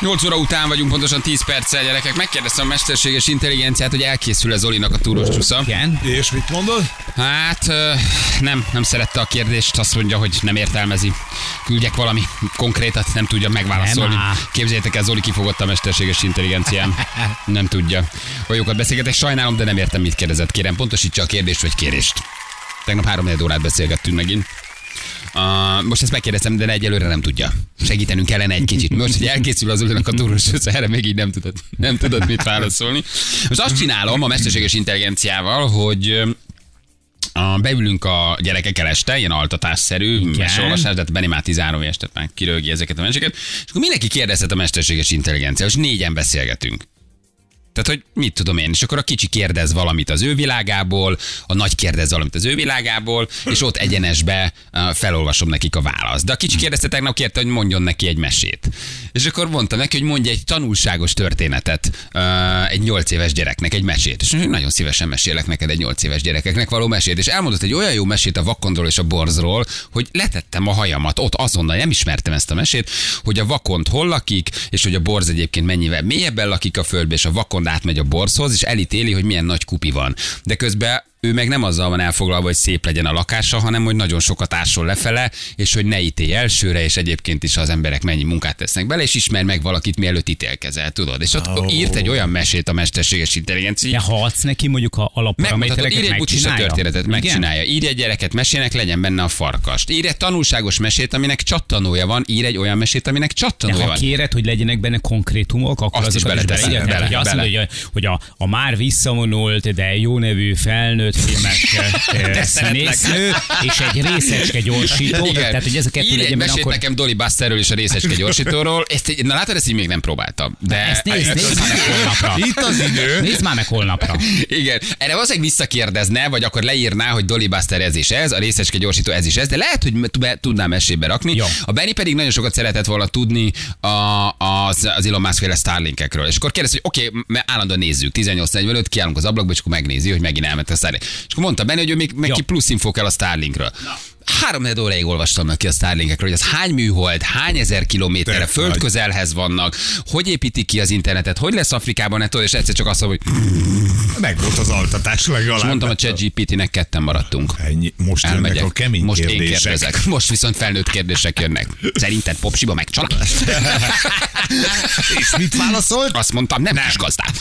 8 óra után vagyunk, pontosan 10 perccel, gyerekek. Megkérdeztem a mesterséges intelligenciát, hogy elkészül ez Zolinak a túros csúsza. Igen. És mit mondod? Hát nem, nem szerette a kérdést, azt mondja, hogy nem értelmezi. Küldjek valami konkrétat, nem tudja megválaszolni. Nem. Képzeljétek el, Zoli kifogott a mesterséges intelligencián. Nem tudja. Olyókat beszélgetek, sajnálom, de nem értem, mit kérdezett. Kérem, pontosítsa a kérdést vagy kérést. Tegnap három órát beszélgettünk megint. Uh, most ezt megkérdeztem, de egyelőre nem tudja. Segítenünk kellene egy kicsit. Most, hogy elkészül az a túros erre még így nem tudod, nem tudod mit válaszolni. Most azt csinálom a mesterséges intelligenciával, hogy a, beülünk a gyerekekkel este, ilyen altatásszerű mesolvasás, de hát Benni már 13 éves, tehát már kirögi ezeket a meseket, és akkor mindenki kérdezhet a mesterséges intelligenciával, és négyen beszélgetünk. Tehát, hogy mit tudom én, és akkor a kicsi kérdez valamit az ő világából, a nagy kérdez valamit az ő világából, és ott egyenesbe felolvasom nekik a választ. De a kicsi kérdezte tegnap kérte, hogy mondjon neki egy mesét. És akkor mondtam neki, hogy mondja egy tanulságos történetet egy nyolc éves gyereknek, egy mesét. És nagyon szívesen mesélek neked egy nyolc éves gyerekeknek való mesét. És elmondott egy olyan jó mesét a vakondról és a borzról, hogy letettem a hajamat ott azonnal, nem ismertem ezt a mesét, hogy a vakond hol lakik, és hogy a borz egyébként mennyivel mélyebben lakik a földbe, és a vakond átmegy a borzhoz, és elítéli, hogy milyen nagy kupi van. De közben ő meg nem azzal van elfoglalva, hogy szép legyen a lakása, hanem hogy nagyon sokat ásol lefele, és hogy ne ítélj elsőre, és egyébként is az emberek mennyi munkát tesznek bele, és ismer meg valakit, mielőtt ítélkezel, tudod. És ott oh. írt egy olyan mesét a mesterséges intelligencia. De ha adsz neki mondjuk a alapparamétereket, írj egy bucsista megcsinálja? történetet, Igen? megcsinálja. Írj egy gyereket mesének, legyen benne a farkast. Írj egy tanulságos mesét, aminek csattanója van, írj egy olyan mesét, aminek De csattanója ha van. kéred, hogy legyenek benne konkrétumok, akkor Azt is beleírják? bele, Tehát, hogy azt bele. mondja, hogy, hogy a, a már visszavonult, de jó nevű felnőtt filmes eh, színésznő, és egy részecske gyorsító, Igen. tehát hogy ez a kettő Írj egy mesét akkor... nekem Dolly Busterről és a részecske gyorsítóról. Ezt, na látod, ezt így még nem próbáltam. De Ezt nézd, nézd már meg holnapra. Itt az idő. Nézd már meg holnapra. Igen, erre valószínűleg visszakérdezne, vagy akkor leírná, hogy Dolly Buster ez is ez, a részecske gyorsító ez is ez, de lehet, hogy be, tudnám esélybe rakni. Jó. A Benny pedig nagyon sokat szeretett volna tudni a, az, az Elon Musk féle Starlinkekről. És akkor kérdez, hogy oké, okay, állandóan nézzük, 18.45, kiállunk az ablakba, és akkor megnézi, hogy megint elment a Starlink. És akkor mondta Benny, hogy ő még, még Jó. ki plusz info kell a Starlinkről. Három óráig olvastam neki a Starlinkekről, hogy az hány műhold, hány ezer kilométerre, Tök föld nagy. közelhez vannak, hogy építik ki az internetet, hogy lesz Afrikában, tudod, és egyszer csak azt mondom, hogy Meg volt az altatás legalább. és mondtam a ChatGPT-nek ketten maradtunk. Ennyi. Most jönnek Elmegyek. a kemény Most én kérdések. kérdezek. Most viszont felnőtt kérdések jönnek. Szerinted popsiba megcsalás? És mit válaszolt? Azt mondtam, nem, nem. kis gazdát.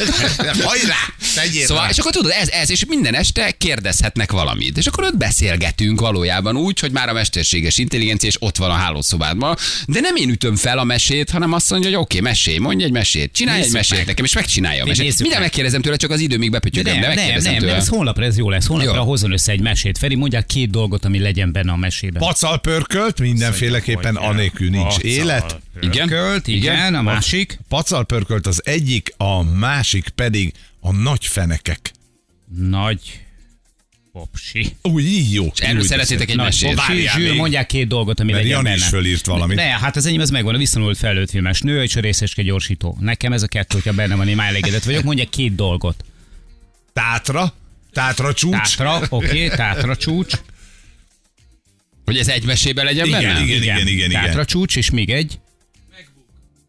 Hajrá! Tegyél Szóval, rá. és akkor tudod, ez, ez, és minden este kérdezhetnek valamit. És akkor ott beszélgetünk valójában úgy, hogy már a mesterséges intelligencia és ott van a hálószobádban. De nem én ütöm fel a mesét, hanem azt mondja, hogy oké, mesélj, mondj egy mesét, csinálj egy Nézzük mesét meg. nekem, és megcsinálja a mesét. Mindjárt meg. megkérdezem tőle, csak az idő még De bepötyögöm, de, nem, nem, megkérdezem nem, tőle. nem, ez holnapra ez jó lesz. Holnapra Jó. hozzon össze egy mesét. Feri, mondjál két dolgot, ami legyen benne a mesében. Pacal pörkölt, mindenféleképpen anélkül nincs pacal, élet. Igen? Költ, igen, Igen? a másik. Pacal pörkölt az egyik, a másik pedig a nagy fenekek. Nagy popsi. Így jó. Erről szeretnétek egy mesét. zsűr, mondják két dolgot, ami legyen Jani benne. is fölírt valamit. Ne, hát az enyém ez megvan, a visszanult felnőtt filmes nő és a részeske gyorsító. Nekem ez a kettő, hogyha benne van, én már elégedett vagyok. Mondják két dolgot. Tátra, tátra csúcs. Tátra, oké, tátra csúcs. Hogy ez egy mesében legyen Igen, benne? igen. igen, igen. Tátra csúcs, és még egy.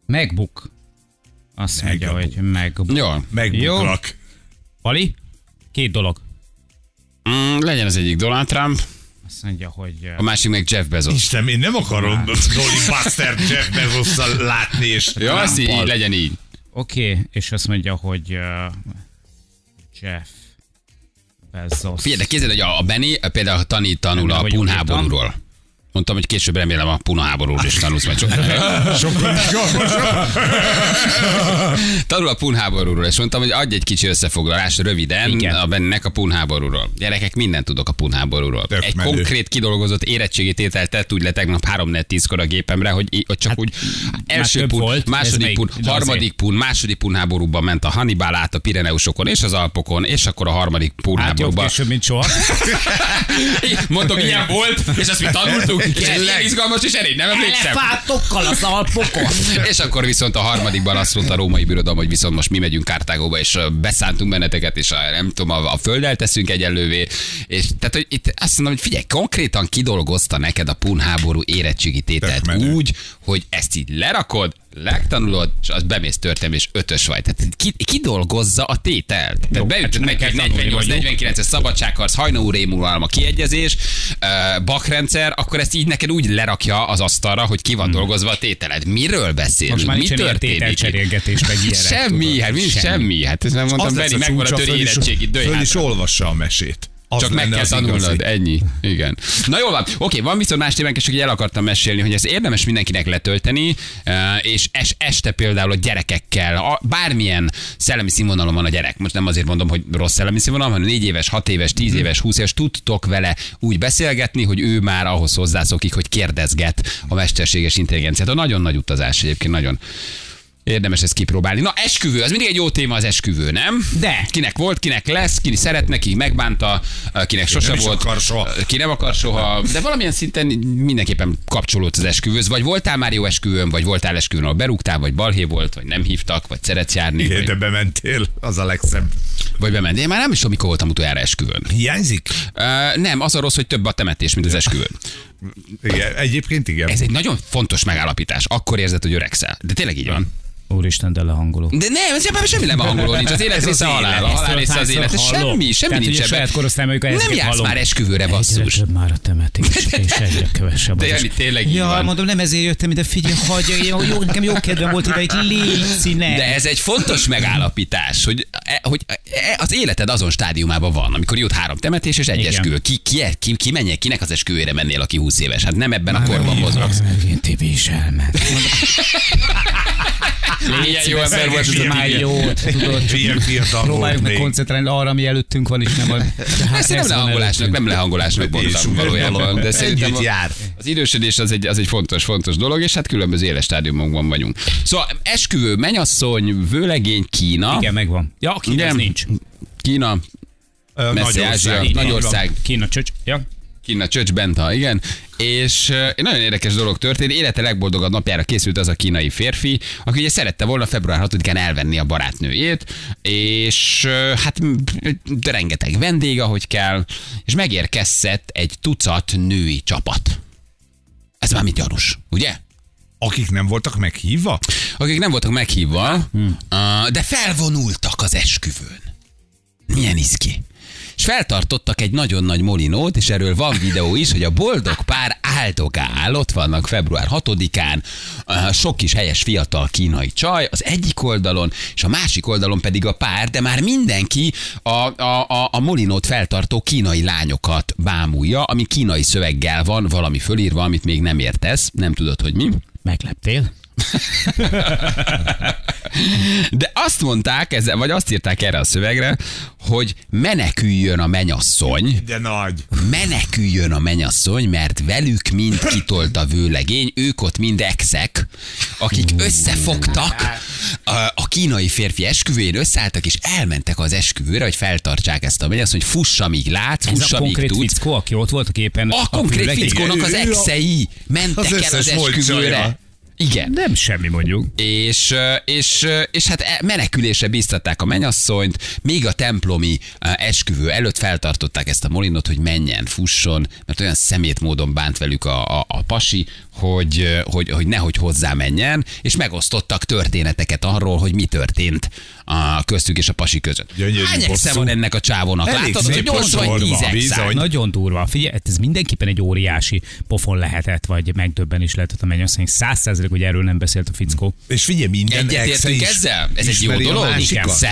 Megbuk. Azt mondja, Megbuk. hogy megbuk. Jó. Megbuklak. Pali? Két dolog. Mm, legyen az egyik Donald Trump, Azt mondja, hogy... a másik meg Jeff Bezos. Isten, én nem akarom Dolly Buster Jeff Bezosszal látni, és Jó, az így, Trumpal. legyen így. Oké, okay, és azt mondja, hogy uh, Jeff Bezos. Figyelj, de képzeld, hogy a Benny például tanít, tanul Nem, a hogy pun úgy háborúról. Mondtam, hogy később remélem a puna háborúról is tanulsz majd izgalmasabb. Tanul a pun háborúról, és mondtam, hogy adj egy kicsi összefoglalás röviden Igen. a Bennek a pun háborúról. Gyerekek, mindent tudok a pun háborúról. Tök Egy menő. konkrét kidolgozott érettségi tételt tett úgy le tegnap 3 4 10 kor a gépemre, hogy, hogy csak úgy első pun, volt, második pun, harmadik pun, második pun háborúban ment a Hannibal át a Pireneusokon és az Alpokon, és akkor a harmadik pun Hát jobb háborúban később, mint soha. Mondom, ilyen volt, és azt mi tanultuk, Ez izgalmas és elég, nem emlékszem. Elefátokkal az alpokon. És akkor viszont a harmadikban azt mondta a római birodalom, hogy viszont most mi megyünk Kártágóba, és beszántunk benneteket, és a, nem tudom, a, a földdel teszünk egyenlővé. És tehát, hogy itt azt mondom, hogy figyelj, konkrétan kidolgozta neked a pun háború érettségi tételt úgy, hogy ezt így lerakod, legtanulod, és az bemész történelmi, és ötös vagy. Tehát ki, kidolgozza a tételt. Tehát beütött hát neki, tanulni 48, vagyunk. 49-es szabadságharc, hajnó rémuralma kiegyezés, uh, bakrendszer, akkor ezt így neked úgy lerakja az asztalra, hogy ki van dolgozva a tételed. Miről beszélünk? Most már mi történik? itt? tételcserélgetés, meg ilyenek, Semmi, tudod. hát mi semmi. semmi. Hát ezt nem mondtam, Beri, megvan a is- érettségi, Föl is hátra. olvassa a mesét. Az Csak meg kell tanulnod, igazi. ennyi. Igen. Na jól van, oké, van viszont más témánk, és így el akartam mesélni, hogy ez érdemes mindenkinek letölteni, eh, és es, este például a gyerekekkel, a, bármilyen szellemi színvonalon van a gyerek. Most nem azért mondom, hogy rossz szellemi színvonal, hanem 4 éves, 6 éves, 10 éves, 20 éves, tudtok vele úgy beszélgetni, hogy ő már ahhoz hozzászokik, hogy kérdezget a mesterséges intelligenciát. A nagyon nagy utazás egyébként, nagyon. Érdemes ezt kipróbálni. Na, esküvő, az mindig egy jó téma az esküvő, nem? De. Kinek volt, kinek lesz, ki szeretne, ki megbánta, kinek sose nem is volt. akar soha. Ki nem akar soha, de valamilyen szinten mindenképpen kapcsolódsz az esküvőhöz. Vagy voltál már jó esküvőn, vagy voltál esküvőn, ahol berúgtál, vagy balhé volt, vagy nem hívtak, vagy szeretsz járni, Igen, vagy, de bementél, az a legszebb. vagy bementél. Én már nem is tudom, mikor voltam utoljára esküvőn. Hiányzik? Uh, nem, az a rossz, hogy több a temetés, mint az esküvőn. Igen, egyébként igen. Ez egy nagyon fontos megállapítás. Akkor érzed, hogy öregszel. De tényleg így van. Úristen, de lehangoló. De nem, ez ebben semmi nem hangoló nincs. Az élet része halál, a élet. halál része az élet. Ez semmi, semmi Tehát, nincs hogy a saját ebben. korosztályom, amikor Nem jársz hallom. már esküvőre, basszus. Egyre több már a temetés, és egyre kevesebb. De az Jani, tényleg Ja, van. mondom, nem ezért jöttem ide, figyelj, hagyja, jó, jó, nekem jó kedvem volt ideig, légy színe. De ez egy fontos megállapítás, hogy, e- hogy e- az életed azon stádiumában van, amikor jut három temetés és egy Igen. esküvő. Ki, ki, ki, ki menjél, kinek az esküvőre mennél, aki 20 éves? Hát nem ebben a korban mozogsz. Megint Tibi is elment. Milyen jó ember volt ez már jót, tudod. Próbáljuk meg koncentrálni arra, ami előttünk van, és nem a... Ezt nem lehangolásnak, nem lehangolásnak mondtam valójában, de szerintem az idősödés az egy, az egy fontos, fontos dolog, és hát különböző éles stádiumokban vagyunk. Szóval esküvő, menyasszony, vőlegény, Kína. Igen, megvan. Ja, ez nincs. Kína, Nagy Ázsia. ország. Nagy Így van. ország. Kína csöcs. Ja. Kína Csöcs Benta, igen. És egy nagyon érdekes dolog történt. Élete legboldogabb napjára készült az a kínai férfi, aki ugye szerette volna február 6-án elvenni a barátnőjét, és hát rengeteg vendég, ahogy kell, és megérkezett egy tucat női csapat. Ez már mit gyanús, ugye? Akik nem voltak meghívva? Akik nem voltak meghívva, hmm. de felvonultak az esküvőn. Milyen izgi. És feltartottak egy nagyon nagy molinót, és erről van videó is, hogy a boldog pár áldogál, ott vannak február 6-án, uh, sok kis helyes fiatal kínai csaj az egyik oldalon, és a másik oldalon pedig a pár, de már mindenki a, a, a, a molinót feltartó kínai lányokat bámulja, ami kínai szöveggel van, valami fölírva, amit még nem értesz, nem tudod, hogy mi. Megleptél? De azt mondták, ezzel, vagy azt írták erre a szövegre, hogy meneküljön a menyasszony, De nagy. meneküljön a menyasszony, mert velük mind kitolt a vőlegény, ők ott mind exek, akik összefogtak a, a kínai férfi esküvőjén, összeálltak és elmentek az esküvőre, hogy feltartsák ezt a menyasszony, fuss, amíg lát, Ez fuss, a amíg konkrét fickó, aki ott volt éppen A konkrét főleg- fickónak az a- exei mentek az el az esküvőre. csaja. Igen. Nem semmi mondjuk. És, és, és hát e- menekülésre bíztatták a menyasszonyt, még a templomi esküvő előtt feltartották ezt a molinot, hogy menjen, fusson, mert olyan szemét módon bánt velük a, a, a pasi, hogy, hogy, hogy nehogy hozzá menjen, és megosztottak történeteket arról, hogy mi történt a köztük és a pasi között. Gyönyörű Hány exe van ennek a csávónak? Elég Látod, hogy szép 8 vagy sorban, 10 bizony. Nagyon durva. Figyelj, ez mindenképpen egy óriási pofon lehetett, vagy megdöbben is lehetett a mennyasszony. Száz százalék, hogy erről nem beszélt a fickó. És figyelj, minden Egyetértünk ezzel? Ez egy jó dolog?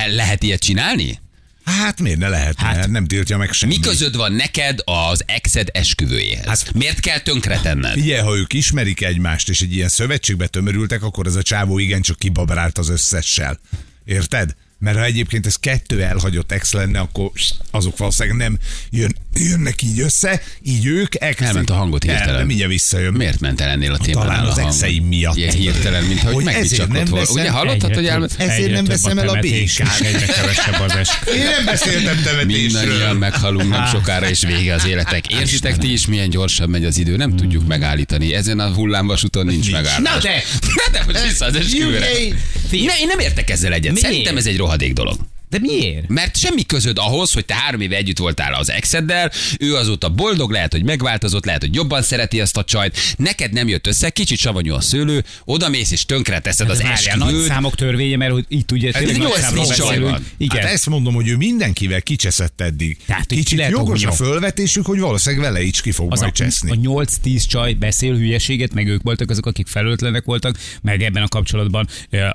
Lehet ilyet csinálni? Hát miért ne lehet? Hát, nem tiltja meg semmi. Mi közöd van neked az exed esküvőjéhez? Hát, Miért kell tönkretenned? Figyelj, ha ők ismerik egymást, és egy ilyen szövetségbe tömörültek, akkor ez a csávó igencsak kibabrált az összessel. Érted? Mert ha egyébként ez kettő elhagyott ex lenne, akkor azok valószínűleg nem jön, jönnek így össze, így ők elkezdik. Elment a hangot hirtelen. Nem, mindjárt visszajön. Miért ment el ennél a témánál Talán az exeim miatt. Ilyen hirtelen, mint hogy, Hogy hogy ezért nem megbicsakott volna. Ugye hallottad, hogy elment? Ezért nem veszem el a békát. Egyre kevesebb az eskü. Én nem beszéltem temetésről. Mindannyian meghalunk nem sokára, és vége az életek. Érzitek ti is, milyen gyorsan megy az idő? Nem tudjuk megállítani. Ezen a hullámvasúton nincs Nincs. megállás. Na de! Na de most vissza az esküvőre. Ne, én nem értek ezzel egyet. Miért? Szerintem ez egy rohadék dolog. De miért? Mert semmi közöd ahhoz, hogy te három éve együtt voltál az exeddel, ő azóta boldog, lehet, hogy megváltozott, lehet, hogy jobban szereti azt a csajt, neked nem jött össze, kicsit savanyú a szőlő, oda mész és tönkre teszed az De várjál, nagy esküvőt. számok törvénye, mert hogy itt ugye tényleg egy nagy tíz csaj van. Igen. Hát ezt mondom, hogy ő mindenkivel kicseszett eddig. Tehát, Kicsit lehet jogos a fölvetésük, hogy valószínűleg vele is ki fog az majd a, cseszni. a 8-10 csaj beszél hülyeséget, meg ők voltak azok, akik felőtlenek voltak, meg ebben a kapcsolatban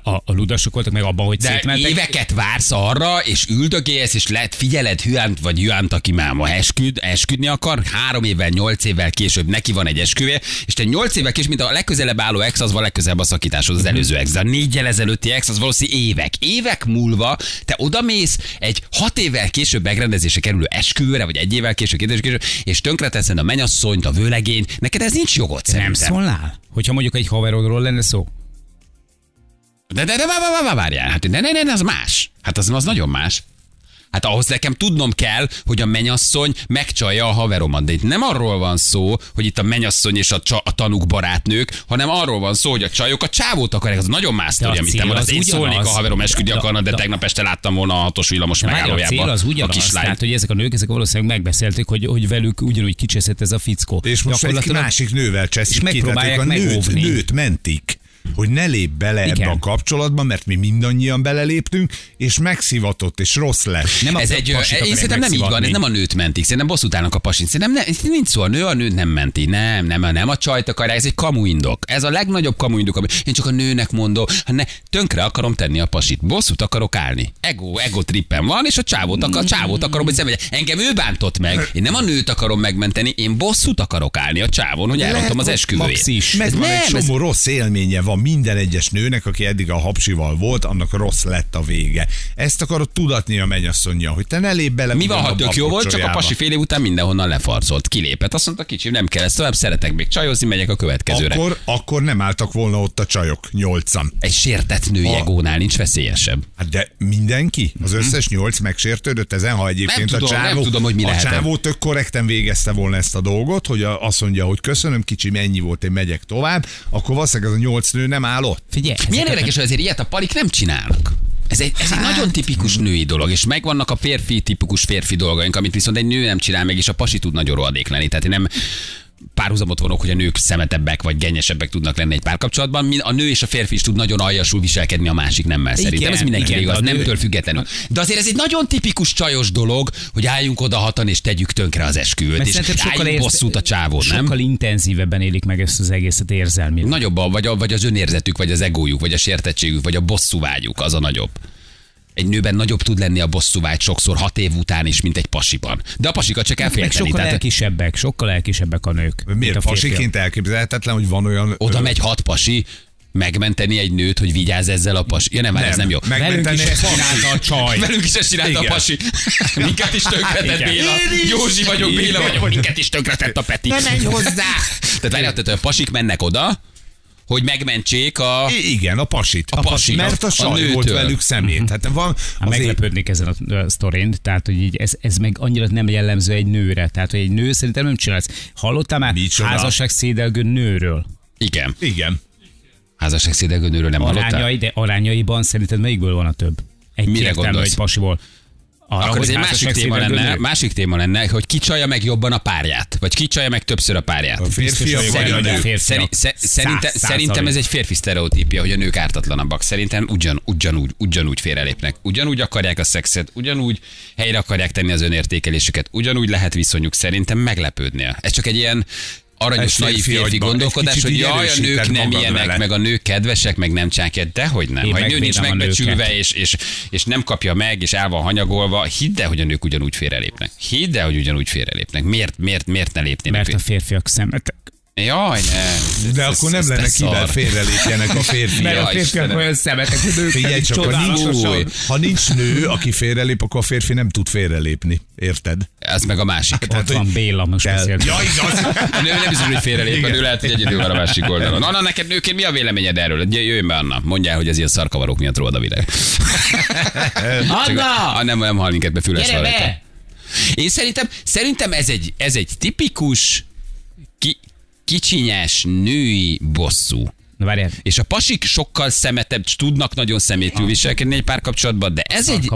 a, a ludasok voltak, meg abban, hogy De szétmentek. éveket vársz arra, és üldögélsz, és lehet figyeled Hüánt vagy Hüánt, aki már ma esküd, esküdni akar, három évvel, nyolc évvel később neki van egy esküve, és te nyolc évvel később, mint a legközelebb álló ex, az van legközelebb a szakításhoz, az előző ex. De a négyel ezelőtti ex, az valószínűleg évek. Évek múlva te odamész egy hat évvel később megrendezése kerülő esküvőre, vagy egy évvel később, két évvel később, és tönkreteszed a mennyasszonyt, a vőlegényt, neked ez nincs jogod nem szerintem. szólnál? Hogyha mondjuk egy haverodról lenne szó. De, de, de, vá- vá- vá- várjál, hát ne, ne, ne, az más. Hát az, az nagyon más. Hát ahhoz nekem tudnom kell, hogy a menyasszony megcsalja a haveromat. De itt nem arról van szó, hogy itt a menyasszony és a, csa, a tanúk barátnők, hanem arról van szó, hogy a csajok a csávót akarják. Az nagyon más a sztori, amit te mondasz. az Én szólnék, a haverom esküdni De- akarna, de de- tegnap este láttam volna a hatos villamos De várj, a megállójában. cél az a ugyanaz, kislány. tehát hogy ezek a nők, ezek valószínűleg megbeszélték, hogy, hogy velük ugyanúgy kicseszett ez a fickó. És most egy másik nővel cseszik és ki, megpróbálják a nőt, nőt mentik hogy ne lép bele Igen. ebbe a kapcsolatba, mert mi mindannyian beleléptünk, és megszivatott, és rossz lett. Nem a Ez egy, pasit én szerintem nem így van, ez nem a nőt mentik, szerintem bosszút állnak a pasin. Szerintem ne, nincs szó, a nő a nőt nem menti, nem, nem, nem a csajt akarják, ez egy kamuindok. Ez a legnagyobb kamuindok, ami én csak a nőnek mondom, hát ne, tönkre akarom tenni a pasit, bosszút akarok állni. Ego, ego trippem van, és a csávót, akar, a csávót akarom, hogy szenvedje. Engem ő bántott meg, én nem a nőt akarom megmenteni, én bosszút akarok állni a csávon, hogy elrontom az esküvőjét. Max is. Meg Ez van nem, egy ez- csomó rossz élménye van minden egyes nőnek, aki eddig a hapsival volt, annak rossz lett a vége. Ezt akarod tudatni a mennyasszonyja, hogy te ne lép bele. Mi van, ha tök jó volt, csak a pasi fél év után mindenhonnan lefarcolt, kilépett. Azt mondta, kicsim, nem kell ezt tovább, szeretek még csajozni, megyek a következőre. Akkor, akkor nem álltak volna ott a csajok, nyolcan. Egy sértett női A- egónál nincs veszélyesebb. Hát de mindenki? Az összes nyolc megsértődött ezen, ha egyébként Nem a tudom, csávó, nem tudom, hogy mi a csávó tök korrekten végezte volna ezt a dolgot, hogy azt mondja, hogy köszönöm, kicsi, ennyi volt, én megyek tovább, akkor valószínűleg ez a nyolc nő nem áll ott. Figyelj, Milyen érdekes, hogy azért ilyet a palik nem csinálnak. Ez egy, ez egy nagyon tipikus női dolog, és megvannak a férfi tipikus férfi dolgaink, amit viszont egy nő nem csinál meg, és a pasi tud nagyon rohadék lenni. Tehát én nem párhuzamot vonok, hogy a nők szemetebbek vagy gennyesebbek tudnak lenni egy párkapcsolatban. A nő és a férfi is tud nagyon aljasul viselkedni a másik nemmel Igen, szerintem. Ez mindenki igen, igaz, nő- nemtől függetlenül. De azért ez egy nagyon tipikus csajos dolog, hogy álljunk oda hatan és tegyük tönkre az esküvőt, Mert és sokkal érz- bosszút a csávon, nem? Sokkal intenzívebben élik meg ezt az egészet érzelmi. Nagyobb vagy, a, vagy az önérzetük, vagy az egójuk, vagy a sértettségük, vagy a bosszúvágyuk, az a nagyobb. Egy nőben nagyobb tud lenni a bosszúvágy sokszor hat év után is, mint egy pasiban. De a pasikat csak kell Meg félteni. sokkal Tehát elkisebbek, sokkal elkisebbek a nők. Miért a pasiként elképzelhetetlen, hogy van olyan... oda megy hat pasi, megmenteni egy nőt, hogy vigyázz ezzel a pasi. Ja nem, nem, ez nem jó. Meg- Velünk is Megmenteni ezt csinálta a csaj. Velünk is ezt csinálta a pasi. Minket is tönkretett Igen. Béla. Józsi vagyok, Béla vagyok. Minket is tönkretett a Peti. Ne menj hozzá! Tehát várjál, tehát a pasik mennek oda, hogy megmentsék a... I- Igen, a pasit. A pasit, Mert a a saj volt velük szemét. Hát van Hát azért, meglepődnék ezen a sztorin, tehát hogy így ez, ez meg annyira nem jellemző egy nőre. Tehát, hogy egy nő szerintem nem csinálsz. Hallottál már Micsoda? házasság szédelgő nőről? Igen. igen. Házasság szédelgőnőről nem hallottál? Arányai, de arányaiban szerinted melyikből van a több? Egy Mire gondolsz? egy pasiból. Arra, Akkor ez egy másik téma lenne, nő? másik téma lenne, hogy ki csalja meg jobban a párját, vagy ki csalja meg többször a párját. A vagy a sze, szerintem, szerintem ez egy férfi sztereotípia, hogy a nők ártatlanabbak. Szerintem ugyan, ugyanúgy, ugyanúgy félrelépnek. Ugyanúgy akarják a szexet, ugyanúgy helyre akarják tenni az önértékelésüket, ugyanúgy lehet viszonyuk. Szerintem meglepődnél. Ez csak egy ilyen aranyos, naív férfi gondolkodás, hogy jaj, a nők nem ilyenek, vele. meg a nők kedvesek, meg nem csákják, de hogy nem. Én Ha egy nő nincs megbecsülve, és, és, és nem kapja meg, és el van hanyagolva, hidd el, hogy a nők ugyanúgy félrelépnek. Hidd el, hogy ugyanúgy félrelépnek. Miért, miért, miért ne lépnének? Mert a férfiak szemetek. Jaj, ne. De akkor nem lenne kivel félrelépjenek a férfiak. Mert a férfiak Istenem. olyan szemetek, hogy ők Figyelj csak, ha nincs, ha nincs nő, aki félrelép, akkor a férfi nem tud félrelépni. Érted? Ez meg a másik. Ott van Béla, most Kell. beszélt. Ja, igaz. A nő nem biztos, hogy félrelép, a nő Igen. lehet, hogy egyedül van a másik oldalon. Anna, neked nőként mi a véleményed erről? Jöjjön be, Anna. Mondjál, hogy ez ilyen szarkavarok miatt rólad a világ. Anna! Ah, nem, nem hal minket be füles! Én szerintem, szerintem ez egy, ez egy tipikus kicsinyes női bosszú. Na várjál, És a pasik sokkal szemetebb, tudnak nagyon szemétül viselkedni egy párkapcsolatban, de ez egy,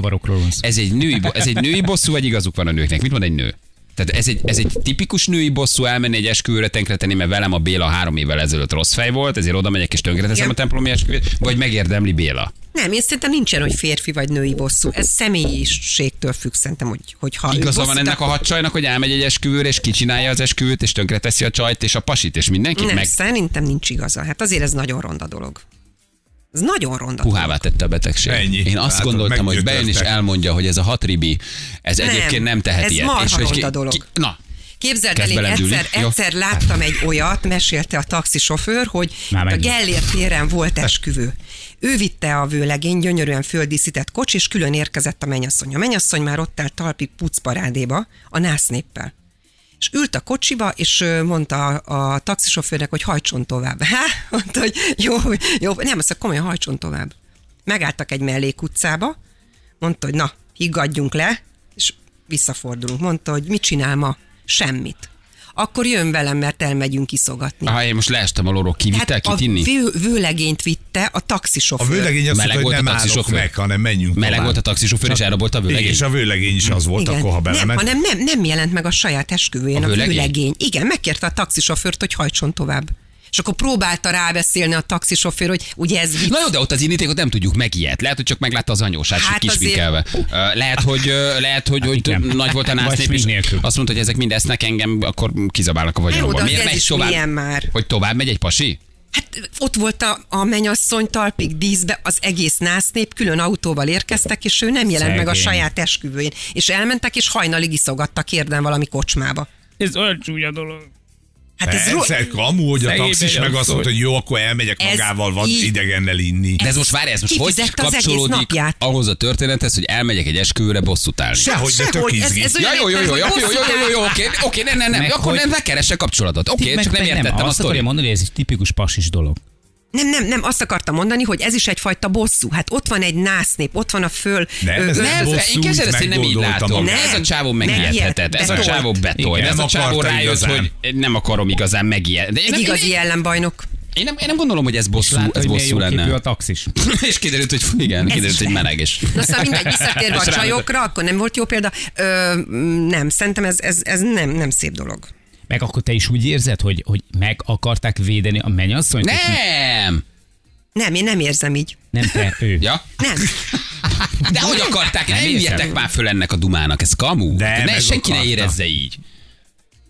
ez egy, női, ez egy női bosszú, vagy igazuk van a nőknek? Mit mond egy nő? Tehát ez egy, ez egy tipikus női bosszú elmenni egy esküvőre tönkretenni, mert velem a Béla három évvel ezelőtt rossz fej volt, ezért oda megyek és tönkreteszem a templomi esküvőt, vagy megérdemli Béla. Nem, én szerintem nincsen, hogy férfi vagy női bosszú. Ez személyiségtől függ, szerintem, hogy, hogy ha Igaza van ennek a hadcsajnak, hogy elmegy egy esküvőre, és kicsinálja az esküvőt, és tönkreteszi a csajt, és a pasit, és mindenkit, Nem, meg szerintem nincs igaza. Hát azért ez nagyon ronda dolog. Ez nagyon ronda puhává tette a betegség. Ennyi. Én azt Látod, gondoltam, hogy bejön és elmondja, hogy ez a hat ribi, ez Nem, egyébként nem tehet ez ilyet. marha és hogy ronda dolog. na, Képzeld el, én egyszer, egyszer láttam egy olyat, mesélte a taxisofőr, hogy Már a. Gellért téren volt esküvő. Ő vitte a vőlegény gyönyörűen földíszített kocsi, és külön érkezett a mennyasszony. A mennyasszony már ott állt talpi pucparádéba a násznéppel. És ült a kocsiba, és mondta a, a taxisofőrnek, hogy hajtson tovább. Há, mondta, hogy jó, jó, nem, azt komolyan hajtson tovább. Megálltak egy mellékutcába, mondta, hogy na, higgadjunk le, és visszafordulunk. Mondta, hogy mit csinál ma? Semmit. Akkor jön velem, mert elmegyünk iszogatni. ha én most leestem a lóról, kivittel, Hát a kit inni? vő, vőlegényt vitte a A taxisofőr. vőlegény azt Meleg mondta, hogy volt a nem állok taxisofőr? meg, hanem menjünk Meleg tovább. volt a taxisofőr, és elrabolta a vőlegényt? És a vőlegény is az volt, akkor ha nem, belement. hanem nem, nem jelent meg a saját esküvőjén A a vőlegény? vőlegény. Igen, megkérte a taxisofőrt, hogy hajtson tovább. És akkor próbálta rábeszélni a taxisofőr, hogy ugye ez vicc. Na jó, de ott az indítékot nem tudjuk meg ilyet. Lehet, hogy csak meglátta az anyósát, Hát hát kis azért-. Lehet, hogy, lehet, hogy, hogy igen. nagy volt a násznép, és nélkül. azt mondta, hogy ezek mind esznek engem, akkor kizabálnak a vagyonomból. Miért megy is tovább? milyen már. Hogy tovább megy egy pasi? Hát ott volt a, a mennyasszony talpig díszbe, az egész násznép külön autóval érkeztek, és ő nem jelent meg a Szegény. saját esküvőjén. És elmentek, és hajnalig iszogattak érdem valami kocsmába. Ez olyan csúnya dolog. Hát ez Persze, kamu, hogy a taxis meg azt mondta, hogy jó, akkor elmegyek Ez magával vad így- idegennel inni. De ez most várj, ez most hogy az egész kapcsolódik ahhoz a történethez, hogy elmegyek egy esküvőre bosszút állni? Sehogy, de tök izgi. ez Ja, jó, jó, jó, jó, jó, jó, hogy jó, jó, jó, oké, oké, nem, nem, nem, akkor hogy- nem, ne keresse kapcsolatot. Oké, csak nem értettem Azt a akarja mondani, hogy ez egy tipikus pasis dolog. Nem, nem, nem, azt akartam mondani, hogy ez is egyfajta bosszú. Hát ott van egy násznép, ott van a föl. Nem, ez Nem, bosszú, én kezdem ezt, én nem így látom. magát. Ez a csávó Nem, megijedhetett. Ez a csávó betolt. Ez a nem csávó rájött, hogy nem akarom igazán megijed. De Egy nem, igazi én, ellenbajnok. én, nem, én nem gondolom, hogy ez bosszú, Látta, ez bosszú lenne. a taxis. És kiderült, hogy igen, kiderült, is hogy meleg is. Na szóval mindegy, visszatérve a csajokra, akkor nem volt jó példa. Ö, nem, szerintem ez, ez, ez nem, nem szép dolog. Meg akkor te is úgy érzed, hogy, hogy meg akarták védeni a mennyasszonyt? Nem! Nem, én nem érzem így. Nem te, ő. Ja? Nem. De hogy akarták? Nem Ne üljetek már föl ennek a dumának, ez kamu. De, ne, meg senki ne érezze így.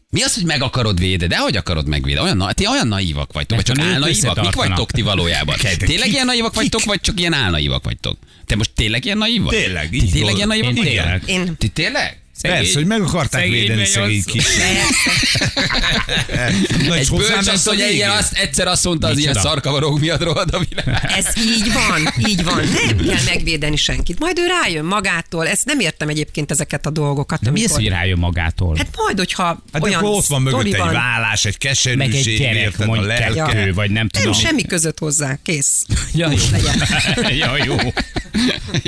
Mi az, hogy meg akarod védeni? De hogy akarod megvédeni? Olyan, na, ti olyan naívak vagytok, vagy csak álnaívak? Mik vagytok ti valójában? Tényleg ilyen naívak vagytok, vagy csak ilyen álnaívak vagytok? Te most tényleg ilyen naív vagy? Tényleg, Ti így tényleg ilyen vagytok? tényleg. Én Ti tényleg? Persze, hogy meg akarták szegény védeni szegény kis. Egy bölcs a hogy ilyen azt, egyszer azt mondta az ilyen szarkavarok miatt rohad a világ. Ez így van, így van. Nem kell megvédeni senkit. Majd ő rájön magától. Ezt nem értem egyébként ezeket a dolgokat. De mi az, amikor- hogy rájön magától? Hát majd, hogyha Hát olyan akkor ott van mögött egy vállás, egy meg egy keserűség, gyerek, érted, a lelke. kettő, vagy nem nem tudom. semmi között hozzá. Kész. Ja, jó. Ja, jó.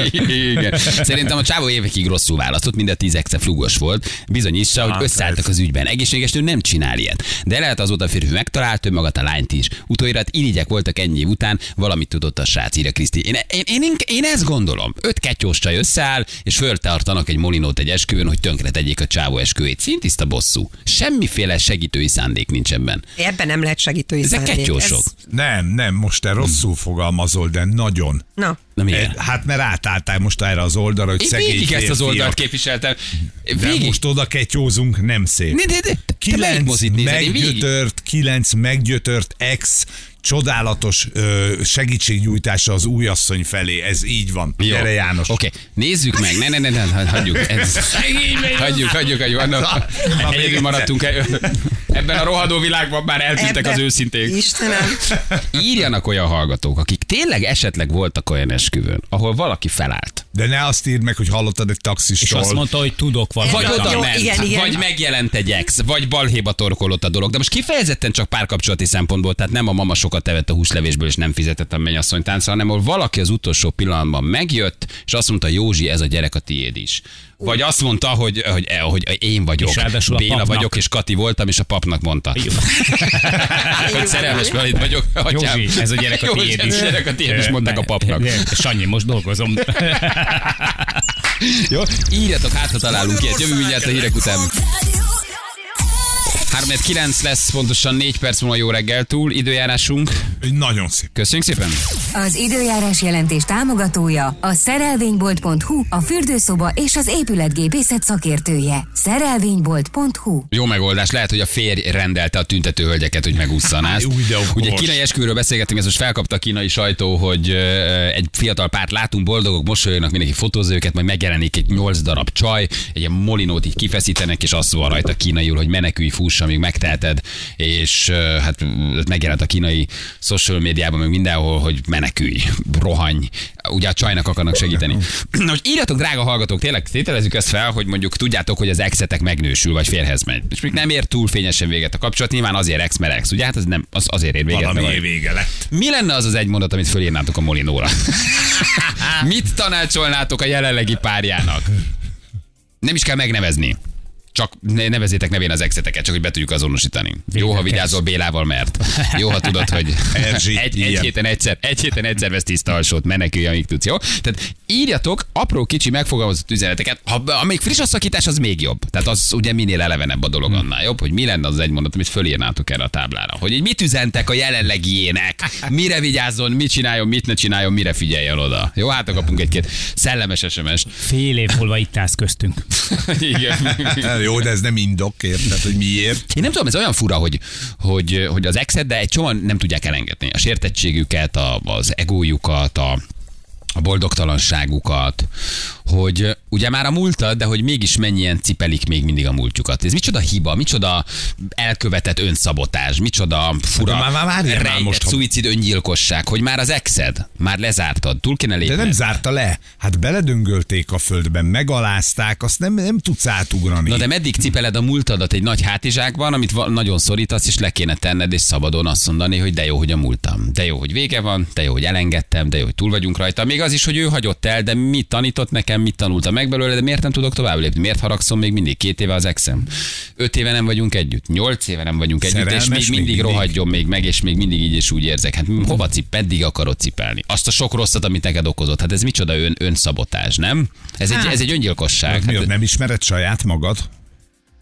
Igen. Szerintem a csávó évekig rosszul választott, mind a tíz flugos volt. Bizonyítsa, hogy Hát, összeálltak az ügyben. Egészséges nő nem csinál ilyet. De lehet azóta a férfi megtalált, ő magát a lányt is. Utóirat irigyek voltak ennyi év után, valamit tudott a srác, írja Kriszti. Én, én, én, én, én, ezt gondolom. Öt kettős csaj összeáll, és föltartanak egy molinót egy esküvőn, hogy tönkre tegyék a csávó esküvét. Szintiszta bosszú. Semmiféle segítői szándék nincs ebben. Ebben nem lehet segítői Ezek szándék. kettősok. Nem, nem, most te rosszul fogalmazol, de nagyon. Na, Na miért? Eh, Hát mert átálltál most erre az oldalra, hogy Én szegény végig ezt az oldalt képviseltem. De Végig. most oda ketyózunk, nem szép. Ne, de, de, melyik Kilenc meggyötört, kilenc meggyötört ex csodálatos ö, segítségnyújtása az újasszony felé. Ez így van. Jó. Gyere János. Oké, nézzük meg. Ne, ne, ne, ne, hagyjuk. Ez, hagyjuk, hagyjuk, hagyjuk. Annak, Na, még maradtunk el. Ebben a rohadó világban már eltűntek Ebbe- az őszinték. Istenem. Írjanak olyan hallgatók, akik tényleg esetleg voltak olyan esküvőn, ahol valaki felállt. De ne azt írd meg, hogy hallottad egy És taxistól. azt mondta, hogy tudok Vagy valamit. Jó, oda jó, ment, igen, igen. vagy megjelent egy ex, vagy balhéba torkolott a dolog. De most kifejezetten csak párkapcsolati szempontból, tehát nem a mama sokat evett a húslevésből, és nem fizetett a mennyasszony táncra, hanem ahol valaki az utolsó pillanatban megjött, és azt mondta, Józsi, ez a gyerek a tiéd is. Vagy azt mondta, hogy, hogy, hogy én vagyok, És Béla papnak. vagyok, és Kati voltam, és a papnak mondta. hogy szerelmes veled vagyok, atyám. Józsi, ez a gyerek a tiéd ez is. a gyerek a tiéd is, mondták a papnak. Sanyi, most dolgozom. Jó? Írjatok, hát ha találunk ilyet. Jövő mindjárt a hírek után. 3-9 lesz pontosan 4 perc múlva jó reggel túl, időjárásunk. Nagyon szép. Köszönjük szépen! Az időjárás jelentés támogatója a szerelvénybolt.hu, a fürdőszoba és az épületgépészet szakértője. Szerelvénybolt.hu Jó megoldás. Lehet, hogy a férj rendelte a tüntető hölgyeket, hogy. Új, de okos. Ugye kínai esküvőről beszélgettünk, ez most felkapta a kínai sajtó, hogy egy fiatal párt látunk, boldogok, mosolyognak, mindenki fotózza őket, majd megjelenik egy 8 darab csaj, egy ilyen molinót így kifeszítenek, és azt van rajta kínaiul, hogy menekülj, fuss, amíg megteheted, és hát megjelent a kínai social médiában, meg mindenhol, hogy menekülj, rohanj. Ugye a csajnak akarnak segíteni. Na most írjatok, drága hallgatók, tényleg tételezzük ezt fel, hogy mondjuk tudjátok, hogy az exetek megnősül, vagy férhez megy. És még nem ér túl fényesen véget a kapcsolat, nyilván azért ex, mert ex, ugye? Hát ez nem, az azért ér véget. Valami mert- vége lett. mi lenne az az egy mondat, amit fölírnátok a Molinóra? Mit tanácsolnátok a jelenlegi párjának? Nem is kell megnevezni. Csak ne- nevezzétek nevén az exeteket, csak hogy be tudjuk azonosítani. Jó, ha Végre vigyázol Bélával, mert jó, ha tudod, hogy Erzsi, egy, egy, héten egyszer, egy héten egyszer vesz tiszta alsót, menekülj, amíg tudsz, jó? Tehát írjatok apró kicsi megfogalmazott üzeneteket. Ha amíg friss a szakítás, az még jobb. Tehát az ugye minél elevenebb a dolog annál jobb, hogy mi lenne az egy mondat, amit fölírnátok erre a táblára. Hogy így mit üzentek a jelenlegiének, mire vigyázzon, mit csináljon, mit ne csináljon, mire figyeljen oda. Jó, hát kapunk egy-két szellemes SMS. Fél év múlva itt állsz köztünk. Igen. Jó, de ez nem indok, érted, hogy miért? Én nem tudom, ez olyan fura, hogy, hogy, hogy az exet, de egy csomóan nem tudják elengedni. A sértettségüket, a, az egójukat, a, a boldogtalanságukat, hogy ugye már a múltad, de hogy mégis mennyien cipelik még mindig a múltjukat. Ez micsoda hiba, micsoda elkövetett önszabotás, micsoda fura, De már- már már rejtett most, ha- szuicid öngyilkosság, hogy már az exed, már lezártad, túl kéne De lépned. nem zárta le. Hát beledöngölték a földben, megalázták, azt nem, nem tudsz átugrani. Na de meddig cipeled a múltadat egy nagy hátizsákban, amit nagyon szorítasz, és le kéne tenned, és szabadon azt mondani, hogy de jó, hogy a múltam. De jó, hogy vége van, de jó, hogy elengedtem, de jó, hogy túl vagyunk rajta. Még az is, hogy ő hagyott el, de mit tanított nekem, mit tanulta meg belőle, de miért nem tudok tovább lépni? Miért haragszom még mindig két éve az exem? Öt éve nem vagyunk együtt, nyolc éve nem vagyunk együtt, és Szerelmes még még mindig mindig? rohadjon még meg, és még mindig így és úgy érzek. Hát hova cip, meddig akarod cipelni? Azt a sok rosszat, amit neked okozott. Hát ez micsoda ön, önszabotás, nem? Ez egy, ez egy öngyilkosság. Mi, Hát, ott nem ismered saját magad?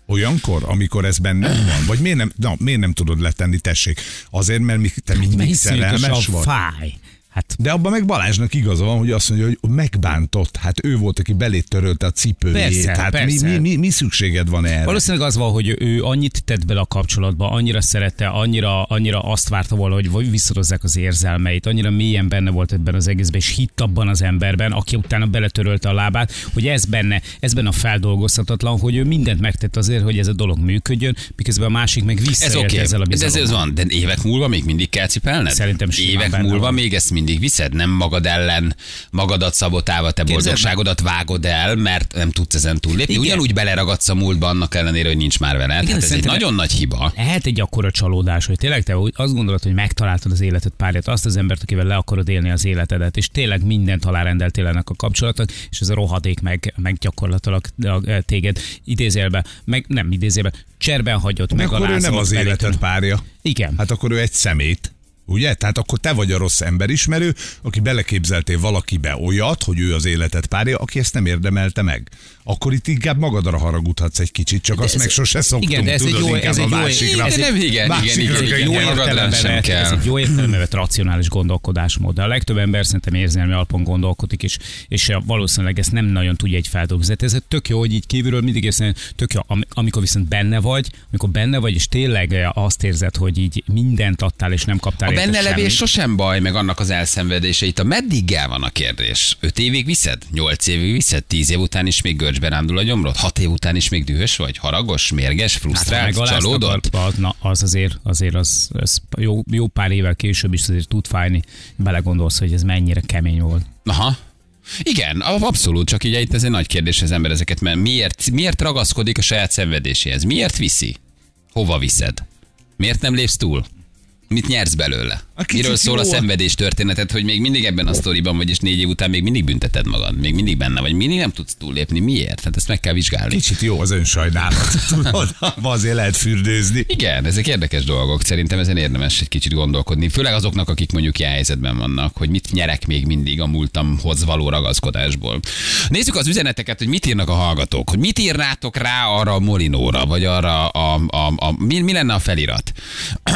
Olyankor, amikor ez benned van? Vagy miért nem, na, miért nem tudod letenni, tessék? Azért, mert mi- te mindig Iszonyatosan szerelmes vagy. fáj. Hát De abban meg Balázsnak igaza van, hogy azt mondja, hogy megbántott. Hát ő volt, aki belét törölte a cipőjét. Persze, hát persze. Mi, mi, mi, mi, szükséged van erre? Valószínűleg az van, hogy ő annyit tett bele a kapcsolatba, annyira szerette, annyira, annyira azt várta volna, hogy vagy visszarozzák az érzelmeit, annyira mélyen benne volt ebben az egészben, és hitt abban az emberben, aki utána beletörölte a lábát, hogy ez benne, ez benne a feldolgozhatatlan, hogy ő mindent megtett azért, hogy ez a dolog működjön, miközben a másik meg Ez visszaélte oké, ezzel a ez, ez, ez bizalommal. van, de évek múlva még mindig kell cipelned? Szerintem Évek múlva van. még ezt mindig viszed? Nem magad ellen, magadat szabotálva, te boldogságodat vágod el, mert nem tudsz ezen túllépni. Igen. Ugyanúgy beleragadsz a múltba annak ellenére, hogy nincs már veled. Igen, Hát ez egy nagyon nagy hiba. Lehet egy akkora csalódás, hogy tényleg te azt gondolod, hogy megtaláltad az életed párját, azt az embert, akivel le akarod élni az életedet, és tényleg mindent alárendeltél ennek a kapcsolatnak, és ez a rohadék meg, meg gyakorlatilag eh, téged idézélbe, meg nem idézélbe, cserben hagyott, meg akkor ő nem az életed párja. Igen. Hát akkor ő egy szemét. Ugye? Tehát akkor te vagy a rossz emberismerő, aki beleképzeltél valakibe olyat, hogy ő az életed párja, aki ezt nem érdemelte meg. Akkor itt inkább magadra haragudhatsz egy kicsit, csak azt ez- meg sose szoktunk, igen, de ez egy tudod, jó- inkább ez a egy jó- másikra. ez egy- nem, igen, igen, Másikra igen, igen, jó igen, értelemben sem kell. ez egy jó értelemben vett racionális gondolkodásmód. De a legtöbb ember szerintem érzelmi alapon gondolkodik, és, és valószínűleg ezt nem nagyon tudja egy feldolgozni. Ez tök jó, hogy így kívülről mindig mondja, tök jó, Am- amikor viszont benne vagy, amikor benne vagy, és tényleg azt érzed, hogy így mindent adtál, és nem kaptál benne levés sosem baj, meg annak az elszenvedése. Itt a meddig el van a kérdés? Öt évig viszed? Nyolc évig viszed? Tíz év után is még görcsbe rándul a gyomrod? Hat év után is még dühös vagy? Haragos? Mérges? Hát, Frusztrált? megaláztak, csalódott? Az, na, az azért, azért az, az jó, jó pár évvel később is azért tud fájni. Belegondolsz, hogy ez mennyire kemény volt. Aha. Igen, abszolút, csak ugye itt ez egy nagy kérdés az ember ezeket, mert miért, miért ragaszkodik a saját szenvedéséhez? Miért viszi? Hova viszed? Miért nem lépsz túl? Mit nyersz belőle? A Miről szól a jó. szenvedés történetet, hogy még mindig ebben a sztoriban vagy, és négy év után még mindig bünteted magad, még mindig benne vagy, mindig nem tudsz túllépni. Miért? Hát ezt meg kell vizsgálni. Kicsit jó az önsajnálat, tudod? Azért lehet fürdőzni. Igen, ezek érdekes dolgok. Szerintem ezen érdemes egy kicsit gondolkodni. Főleg azoknak, akik mondjuk ilyen helyzetben vannak, hogy mit nyerek még mindig a múltamhoz való ragaszkodásból. Nézzük az üzeneteket, hogy mit írnak a hallgatók. Hogy mit írnátok rá arra a Molinóra, vagy arra a, a, a, a mi, mi lenne a felirat?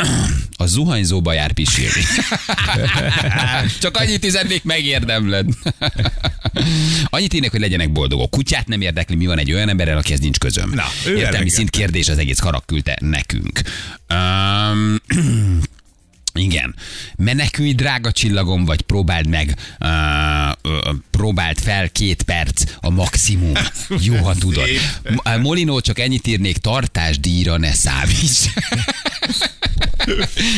A zuhanyzóba jár pisilni. Csak annyit üzennék, megérdemled. Annyit írnék, hogy legyenek boldogok. Kutyát nem érdekli, mi van egy olyan emberrel, akihez nincs közöm. Na, Értelmi szint kérdés az egész karak küldte nekünk. Um, igen. Menekülj, drága csillagom, vagy próbáld meg, uh, uh, próbáld fel két perc a maximum. Jó, ha tudod. Molinó, csak ennyit írnék, tartásdíjra ne számíts.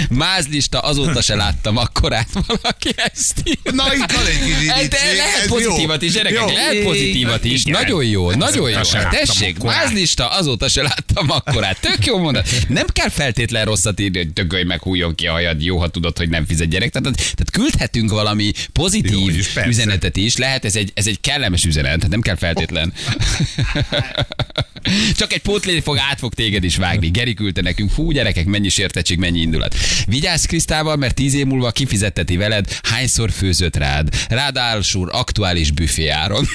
Mázlista, azóta se láttam akkorát valaki ezt írja. Na, itt van egy Hát, De irigység, lehet pozitívat is, gyerekek, lehet pozitívat is. Igen. Nagyon jó, nagyon jó. Tessék, mázlista, azóta se láttam akkorát. Tök jó mondat. Nem kell feltétlen rosszat írni, hogy tökölj meg, hújjon ki a hajad, jó, ha tudod, hogy nem fizet gyerek. Tehát, tehát küldhetünk valami pozitív Jó is, persze. üzenetet is. Lehet, ez egy, ez egy kellemes üzenet, tehát nem kell feltétlen. Csak egy pótlény fog, át fog téged is vágni. Geri küldte nekünk, fú gyerekek, mennyi sértettség, mennyi indulat. Vigyázz Krisztával, mert tíz év múlva kifizetteti veled, hányszor főzött rád. Ráadásul aktuális büfé áron.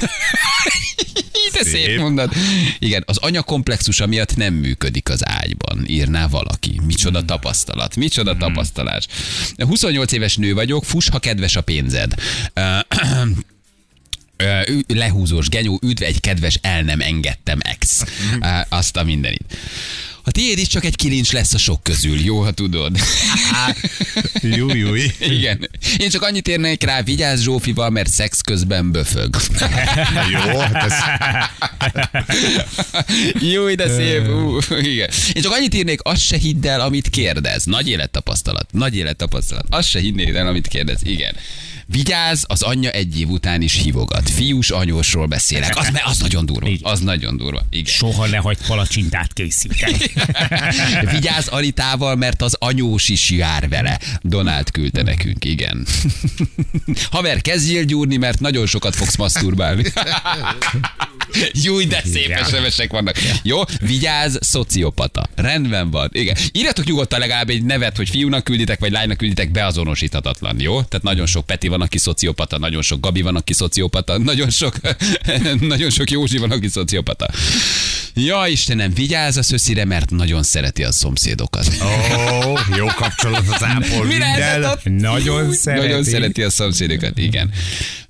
De szép. Szép. mondat. Igen, az anya komplexusa miatt nem működik az ágyban, írná valaki. Micsoda tapasztalat, micsoda tapasztalás. 28 éves nő vagyok, fuss, ha kedves a pénzed. Lehúzós genyó, üdv egy kedves el nem engedtem ex. Azt a mindenit. A tiéd is csak egy kilincs lesz a sok közül, jó, ha tudod. Jó, jó. Igen. Én csak annyit érnék rá, vigyázz Zsófival, mert szex közben böfög. Jó, hát ez Jó, de szép. Ú, igen. Én csak annyit írnék, azt se hidd el, amit kérdez. Nagy élettapasztalat. Nagy élettapasztalat. Azt se hinnéd el, amit kérdez. Igen. Vigyázz, az anyja egy év után is hívogat. Fiús anyósról beszélek. Az, me- az nagyon durva. Az nagyon durva. Igen. Soha ne hagyd palacsintát készíteni. Vigyázz Anitával, mert az anyós is jár vele. Donald küldte nekünk, igen. Haver, kezdjél gyúrni, mert nagyon sokat fogsz maszturbálni. Jó, de szép. SMS-ek vannak. Jó, vigyázz, szociopata. Rendben van. Igen. Írjatok nyugodtan legalább egy nevet, hogy fiúnak külditek, vagy lánynak külditek, beazonosíthatatlan. Jó? Tehát nagyon sok Peti van, aki szociopata, nagyon sok Gabi van, aki szociopata, nagyon sok, nagyon sok Józsi van, aki szociopata. Ja, Istenem, vigyázz a szöszire, mert nagyon szereti a szomszédokat. Ó, jó kapcsolatot ápol Mi? Nagyon szereti. Nagyon szereti a szomszédokat, igen.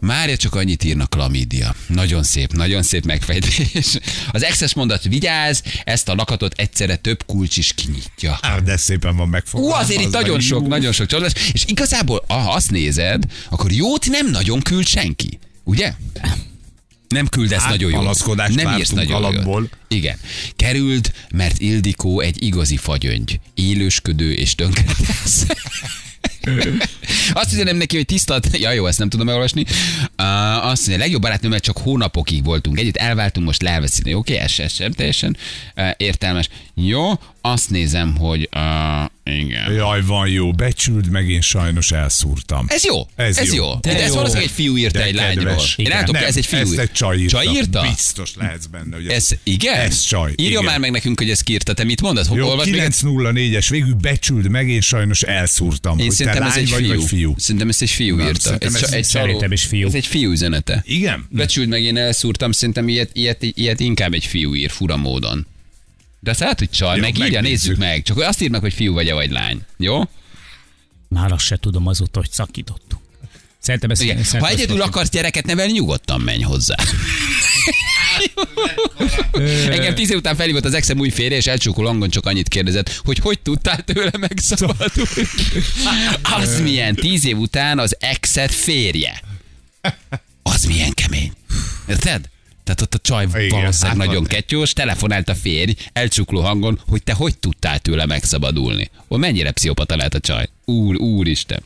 Mária csak annyit írnak klamídia. Nagyon szép, nagyon szép megfejtés. Az exes mondat, vigyázz, ezt a lakatot egyszerre több kulcs is kinyitja. Á, de szépen van Ú, megfogalmazva. azért itt nagyon sok, nagyon sok csalódás. És igazából, ha azt nézed, akkor jót nem nagyon küld senki. Ugye? Nem küldesz Hát, nagyon panaszkodást Nem írsz nagyon alapból. jót. Igen. Kerüld, mert Ildikó egy igazi fagyöngy. Élősködő és tönkretesz. Azt üzenem neki, hogy tisztalt, ja jó, ezt nem tudom elolvasni. Uh, azt mondja, legjobb barátnőmmel csak hónapokig voltunk együtt, elváltunk, most elveszíteni. Oké, okay, ez, sem teljesen uh, értelmes. Jó, azt nézem, hogy uh, igen. Jaj, van jó, becsüld meg, én sajnos elszúrtam. Ez jó, ez, Ez ez jó. jó. De, De ez jó. valószínűleg egy fiú írta De egy lányról. kedves. Én Igen. látom, Nem, ez egy fiú. Ezt egy csaj írta. Csaj írta? Biztos lehetsz benne, hogy Ez, igen? Ez csaj. Írja igen. már meg nekünk, hogy ezt kiírta. Te mit mondasz? Jó, Olvasd még egyszer. 904-es, végül becsüld meg, én sajnos elszúrtam. Én hogy te szerintem ez lány egy vagy, fiú. fiú. Szerintem ezt egy fiú Nem, írta. szerintem Ez ez- egy szerintem is fiú. Ez egy fiú üzenete. Igen? Becsüld meg, én elszúrtam, szerintem ilyet, ilyet, ilyet inkább egy fiú ír fura módon. De azt lehet, hogy csaj, Jó, megírja, megnézzük. nézzük meg. Csak azt ír meg, hogy fiú vagy-e vagy lány. Jó? Már azt se tudom azóta, hogy szakítottunk. Szerintem ez Igen. Ha egyedül akarsz gyereket nevelni, nyugodtan menj hozzá. Engem tíz év után felhívott az exem új férje, és elcsókol hangon csak annyit kérdezett, hogy hogy tudtál tőle megszabadulni. Az milyen, tíz év után az exet férje. Az milyen kemény. Érted? Tehát ott a csaj Igen, valószínűleg hát nagyon van. ketyós, telefonált a férj, elcsukló hangon, hogy te hogy tudtál tőle megszabadulni. Ó, mennyire pszichopata lehet a csaj. Úr, úristen.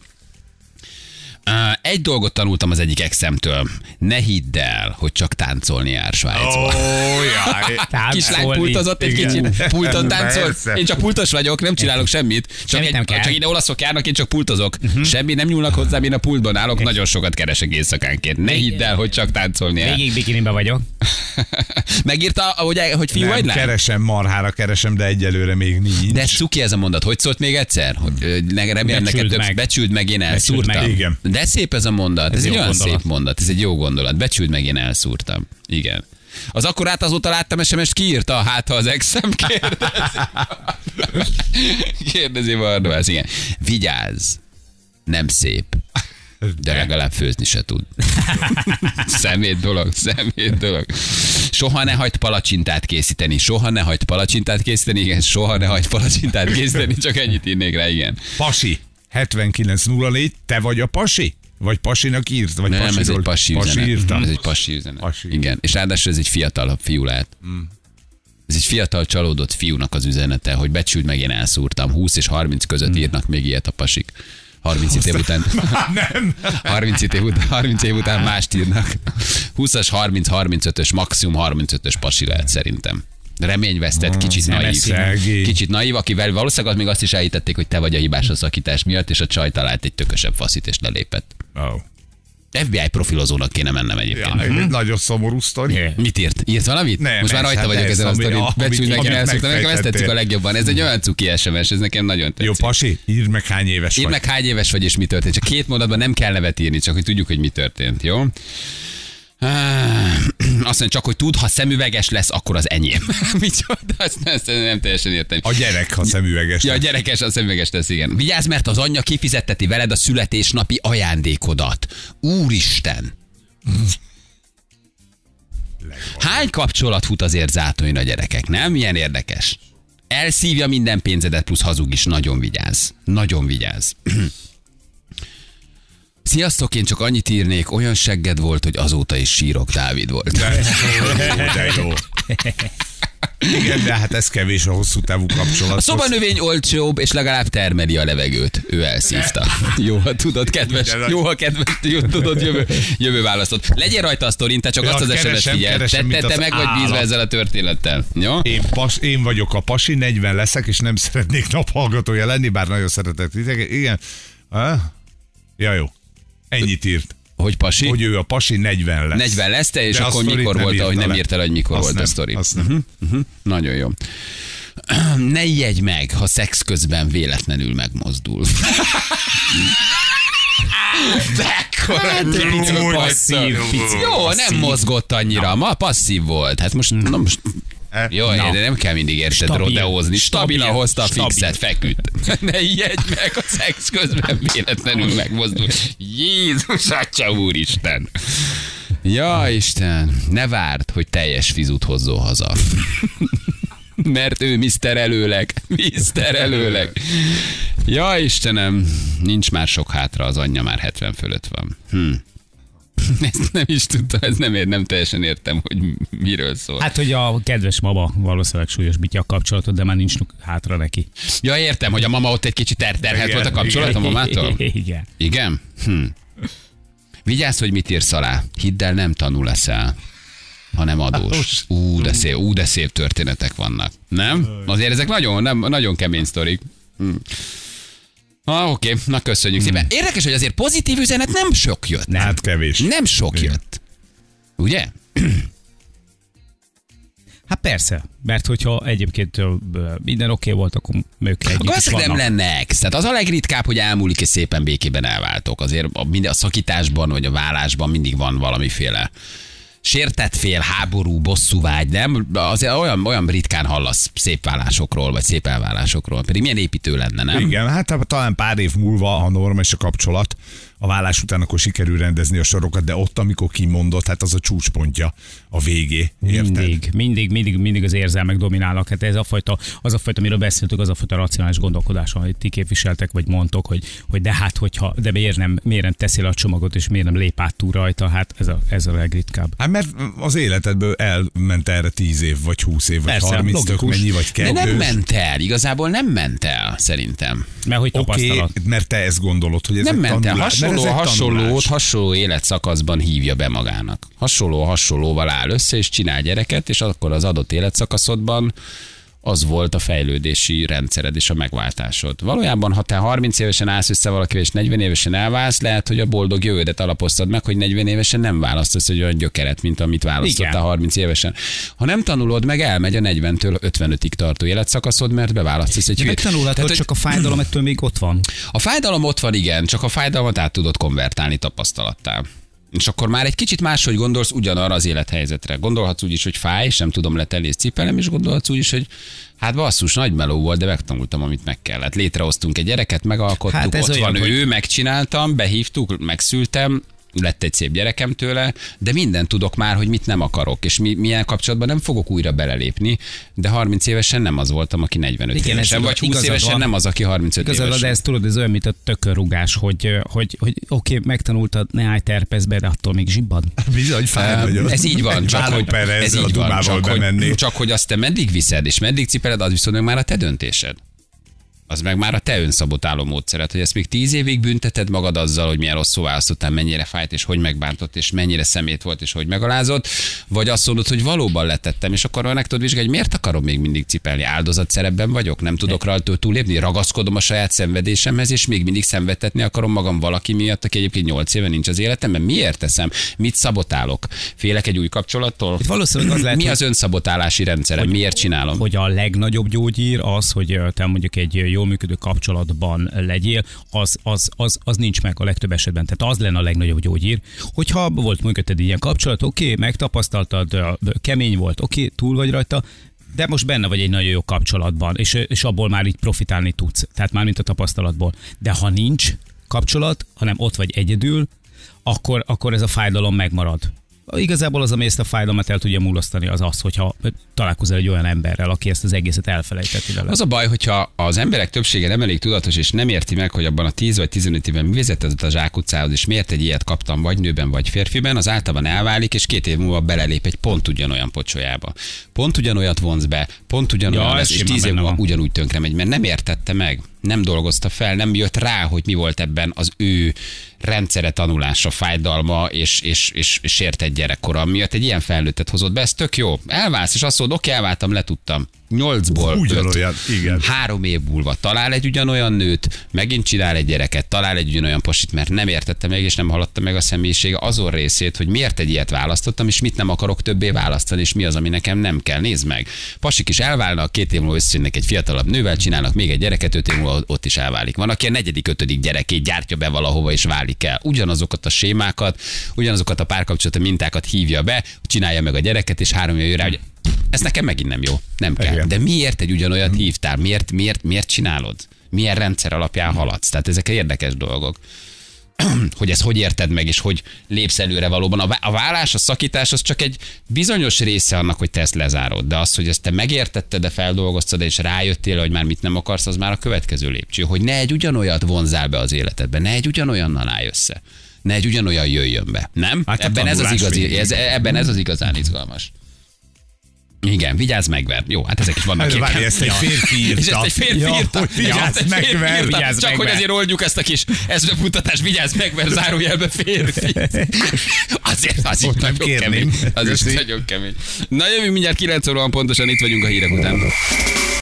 Egy dolgot tanultam az egyik exemtől. Ne hidd el, hogy csak táncolni jár Svájcba. Ó, jaj. Kislány pultozott egy Igen. kicsit, pulton táncol. Én csak pultos vagyok, nem csinálok semmit. Csak, Semmit egy, nem kell. csak ide olaszok járnak, én csak pultozok. Semmi nem nyúlnak hozzám, én a pultban állok, nagyon sokat keresek éjszakánként. Ne hidd el, hogy csak táncolni jár. Végig bikinibe vagyok. Megírta, hogy, hogy fiú vagy Nem, lány? keresem, marhára keresem, de egyelőre még nincs. De cuki ez a mondat. Hogy szólt még egyszer? Hogy remélem neked Becsüld több. meg. Becsüld meg, én elszúrtam. Igen. De szép ez a mondat. Ez, Ez egy olyan gondolat. szép mondat. Ez egy jó gondolat. Becsüld meg, én elszúrtam. Igen. Az akkorát azóta láttam SMS-t, kiírta, hát ha az exem kérdezi. kérdezi Barnabász, igen. Vigyázz, nem szép, de legalább főzni se tud. szemét dolog, szemét dolog. Soha ne hagyd palacsintát készíteni, soha ne hagyd palacsintát készíteni, igen, soha ne hagyd palacsintát készíteni, csak ennyit írnék rá, igen. Pasi, 7904, te vagy a pasi? Vagy pasinak írt? Vagy Nem, ez pasiról- egy pasi pasi üzenet. írta? Ez egy pasi üzenet. Pasi. Igen, és ráadásul ez egy fiatalabb fiú lehet. Ez egy fiatal csalódott fiúnak az üzenete, hogy becsüld meg, én elszúrtam. 20 és 30 között írnak még ilyet a pasik. 30 év után. Nem. 30 év, után, 30 év után mást írnak. 20-as, 30, 35-ös, maximum 35-ös pasi lehet szerintem. Reményvesztett, kicsit nem naív. szegény. Kicsit naív, akivel valószínűleg még azt is elhitették, hogy te vagy a hibás a szakítás miatt, és a csaj talált egy tökösebb faszit, és lelépett. Oh. FBI profilozónak kéne mennem egyébként. Ja, ez nagyon szomorú sztori. Igen. Mit írt? Írt valamit? Nem, Most már rajta hát vagyok ez, ezen a sztorin. én amit elszoktam. Nekem ezt tetszik a legjobban. Ez egy olyan cuki SMS, ez nekem nagyon tetszik. Jó, pasi, írd meg hány éves Írd vagy. meg hány éves vagy és mi történt. Csak két mondatban nem kell nevet írni, csak hogy tudjuk, hogy mi történt, jó? Azt mondja, csak hogy tud, ha szemüveges lesz, akkor az enyém. Micsoda, azt nem, nem teljesen értem. A gyerek, ha szemüveges. Ja, a gyerekes, a szemüveges lesz, igen. Vigyázz, mert az anyja kifizetteti veled a születésnapi ajándékodat. Úristen! Hány kapcsolat fut azért zátóin a gyerekek, nem? Milyen érdekes. Elszívja minden pénzedet, plusz hazug is. Nagyon vigyázz. Nagyon vigyázz. Sziasztok, én csak annyit írnék, olyan segged volt, hogy azóta is sírok Dávid volt. De de jó. Igen, de hát ez kevés a hosszú távú kapcsolat. A szobanövény olcsóbb, és legalább termeli a levegőt. Ő elszívta. Jó, ha tudod, kedves. Jó, ha kedves, jó, tudod, jövő, jövő választott. Legyél rajta a sztorin, te csak Ja, azt az esetet figyel. Te, keresem, te, te az meg vagy bízva ezzel a történettel. Jó? Én, pas, én vagyok a pasi, 40 leszek, és nem szeretnék naphallgatója lenni, bár nagyon szeretek titeket. Igen. Ha? Ja, jó. Ennyit írt. Hogy pasi? Hogy ő a pasi 40 lesz. 40 lesz te, és De akkor mikor volt, ahogy nem le. írtál, hogy mikor Azt volt nem, a sztori. Azt nem. Mhm. Nagyon jó. Ne ijedj meg, ha szex közben véletlenül megmozdul. Mekkora jó, passzív. Jó, nem mozgott annyira. Ma passzív volt. Hát most, na most jó, Na. de nem kell mindig érted Stabil. rodeózni. Stabilan Stabil. hozta a fixet, feküdt. Ne ijedj meg, a szex közben véletlenül megmozdul. Jézus, atya úristen. Ja, Isten, ne várd, hogy teljes fizut hozzon haza. Mert ő Mr. Előleg. Mr. Előleg. Ja, Istenem, nincs már sok hátra, az anyja már 70 fölött van. Hm. Ezt nem is tudtam, ez nem, ér, nem teljesen értem, hogy miről szól. Hát, hogy a kedves mama valószínűleg súlyosbítja a kapcsolatot, de már nincs hátra neki. Ja, értem, hogy a mama ott egy kicsit ter- terhelt Igen, volt a kapcsolat a mamától? Igen. Igen? Hm. Vigyázz, hogy mit írsz alá. Hidd el, nem tanul leszel, hanem adós. Ú, de szép, ú, de szép történetek vannak. Nem? Azért ezek nagyon, nem, nagyon kemény sztorik. Hm. Ah, oké, na köszönjük szépen. Érdekes, hogy azért pozitív üzenet nem sok jött. Nem. Hát kevés. Nem sok Igen. jött. Ugye? Hát persze, mert hogyha egyébként minden oké okay volt, akkor ők együtt Akkor az nem vannak. lenne ex. Tehát az a legritkább, hogy elmúlik és szépen békében elváltok. Azért a, minden, a szakításban vagy a vállásban mindig van valamiféle sértett fél, háború, bosszúvágy, nem? Azért olyan, olyan ritkán hallasz szép vállásokról, vagy szép elválásokról. Pedig milyen építő lenne, nem? Igen, hát talán pár év múlva, ha normális a kapcsolat, a vállás után akkor sikerül rendezni a sorokat, de ott, amikor kimondott, hát az a csúcspontja a végé. Érted? Mindig, mindig, mindig, mindig az érzelmek dominálnak. Hát ez a fajta, az a fajta, amiről beszéltük, az a fajta racionális gondolkodás, amit ti képviseltek, vagy mondtok, hogy, hogy de hát, hogyha, de miért nem, miért nem teszi le a csomagot, és miért nem lép át túl rajta, hát ez a, ez a legritkább. Hát mert az életedből elment erre 10 év, vagy 20 év, vagy Persze, 30 tök logikus. mennyi, vagy De kettő. nem ment el, igazából nem ment el, szerintem. Mert hogy Oké, tapasztalat. mert te ezt gondolod, hogy ez nem ment el. tanulás. Hasonló, hasonlót, hasonló életszakaszban hívja be magának. Hasonló, hasonlóval áll össze, és csinál gyereket, és akkor az adott életszakaszodban az volt a fejlődési rendszered és a megváltásod. Valójában, ha te 30 évesen állsz össze valakivel, és 40 évesen elválsz, lehet, hogy a boldog jövődet alapoztad meg, hogy 40 évesen nem választasz egy olyan gyökeret, mint amit választottál Igen. 30 évesen. Ha nem tanulod meg, elmegy a 40-től 55-ig tartó életszakaszod, mert beválasztasz egy hülyét. Megtanulhatod, Tehát, hogy- csak a fájdalom ettől még ott van. a fájdalom ott van, igen, csak a fájdalmat át tudod konvertálni tapasztalattá. És akkor már egy kicsit máshogy gondolsz ugyanarra az élethelyzetre. Gondolhatsz úgy is, hogy fáj, és nem tudom letelni és cipelem, és gondolhatsz úgy is, hogy hát basszus, nagy meló volt, de megtanultam, amit meg kellett. Létrehoztunk egy gyereket, megalkottuk, Hát ez ott olyan, van hogy- ő, megcsináltam, behívtuk, megszültem, lett egy szép gyerekem tőle, de mindent tudok már, hogy mit nem akarok, és mi, milyen kapcsolatban nem fogok újra belelépni, de 30 évesen nem az voltam, aki 45 Igen, ez évesen, igaz- vagy 20 igazad évesen van. nem az, aki 35 Igazad, van, évesen. de ez tudod, ez olyan, mint a tökörrugás, hogy, hogy, hogy oké, okay, megtanultad, ne állj terpezbe, de attól még zsibbad. Bizony, fáj. Ez így van, csak hogy, ez ezzel a így van, csak hogy, csak hogy azt te meddig viszed, és meddig cipeled, az viszont már a te döntésed. Az meg már a te önszabotáló módszered, hogy ezt még tíz évig bünteted magad azzal, hogy milyen rosszul választottál, mennyire fájt, és hogy megbántott, és mennyire szemét volt, és hogy megalázott, vagy azt mondod, hogy valóban letettem, és akkor meg tudod vizsgálni, hogy miért akarom még mindig cipelni. Áldozat szerepben vagyok, nem tudok rajta túlépni, ragaszkodom a saját szenvedésemhez, és még mindig szenvedtetni akarom magam valaki miatt, aki egyébként 8 éve nincs az életemben. Miért teszem? Mit szabotálok? Félek egy új kapcsolattól? Itt valószínűleg az lehet, Mi hogy- az önszabotálási rendszerem? Miért csinálom? hogy a legnagyobb gyógyír az, hogy te mondjuk egy jól működő kapcsolatban legyél, az, az, az, az nincs meg a legtöbb esetben. Tehát az lenne a legnagyobb gyógyír, hogyha volt mögötted ilyen kapcsolat, oké, okay, megtapasztaltad, kemény volt, oké, okay, túl vagy rajta, de most benne vagy egy nagyon jó kapcsolatban, és, és abból már így profitálni tudsz, tehát már mint a tapasztalatból. De ha nincs kapcsolat, hanem ott vagy egyedül, akkor, akkor ez a fájdalom megmarad. Igazából az, ami ezt a fájdalmat el tudja múlasztani, az az, hogyha találkozol egy olyan emberrel, aki ezt az egészet elfelejteti vele. Az a baj, hogyha az emberek többsége nem elég tudatos, és nem érti meg, hogy abban a 10 vagy 15 évben mi vezetett a zsákutcához, és miért egy ilyet kaptam, vagy nőben, vagy férfiben, az általában elválik, és két év múlva belelép egy pont ugyanolyan pocsolyába. Pont ugyanolyat vonz be, pont ugyanolyan Ja, lesz, és 10 év múlva van. ugyanúgy tönkre megy, mert nem értette meg, nem dolgozta fel, nem jött rá, hogy mi volt ebben az ő rendszere tanulása, fájdalma és, és, és, és sértett gyerekkora miatt egy ilyen felnőttet hozott be, ez tök jó. Elválsz, és azt mondod, oké, elváltam, letudtam. Nyolcból öt. Ugyanolyan, igen. Három év múlva talál egy ugyanolyan nőt, megint csinál egy gyereket, talál egy ugyanolyan pasit, mert nem értette meg, és nem hallotta meg a személyisége azon részét, hogy miért egy ilyet választottam, és mit nem akarok többé választani, és mi az, ami nekem nem kell. Nézd meg. Pasik is elválnak, két év múlva összejönnek egy fiatalabb nővel, csinálnak még egy gyereket, öt év múlva ott is elválik. Van, aki a negyedik, ötödik gyerekét gyártja be valahova, és válik el. Ugyanazokat a sémákat, ugyanazokat a párkapcsolati mintákat hívja be, csinálja meg a gyereket, és három év rá, hogy ez nekem megint nem jó. Nem kell. Igen. De miért egy ugyanolyat hívtál? Miért, miért, miért csinálod? Milyen rendszer alapján haladsz? Tehát ezek érdekes dolgok. hogy ezt hogy érted meg, és hogy lépsz előre valóban. A vá- A vállás, a szakítás az csak egy bizonyos része annak, hogy te ezt lezárod. De az, hogy ezt te megértetted, de feldolgoztad, és rájöttél, hogy már mit nem akarsz, az már a következő lépcső. Hogy ne egy ugyanolyat vonzál be az életedbe, ne egy ugyanolyannal állj össze. Ne egy ugyanolyan jöjjön be. Nem? Hát ebben, ez az igazi, ez, ebben ez az igazán izgalmas. Igen, vigyázz meg, ver. Jó, hát ezek is vannak. Hát, várj, ezt egy férfi írta. És ezt egy férfi Ja, írta. hogy vigyázz Ja, ezt egy meg, férfi ver. írta. Vigyázz Csak meg, hogy azért oldjuk ezt a kis ezbefutatás, vigyázz meg, mert zárójelbe férfi. Azért az is nagyon kérném. kemény. Az is nagyon kemény. Na jövünk mindjárt 9 óra pontosan, itt vagyunk a hírek után.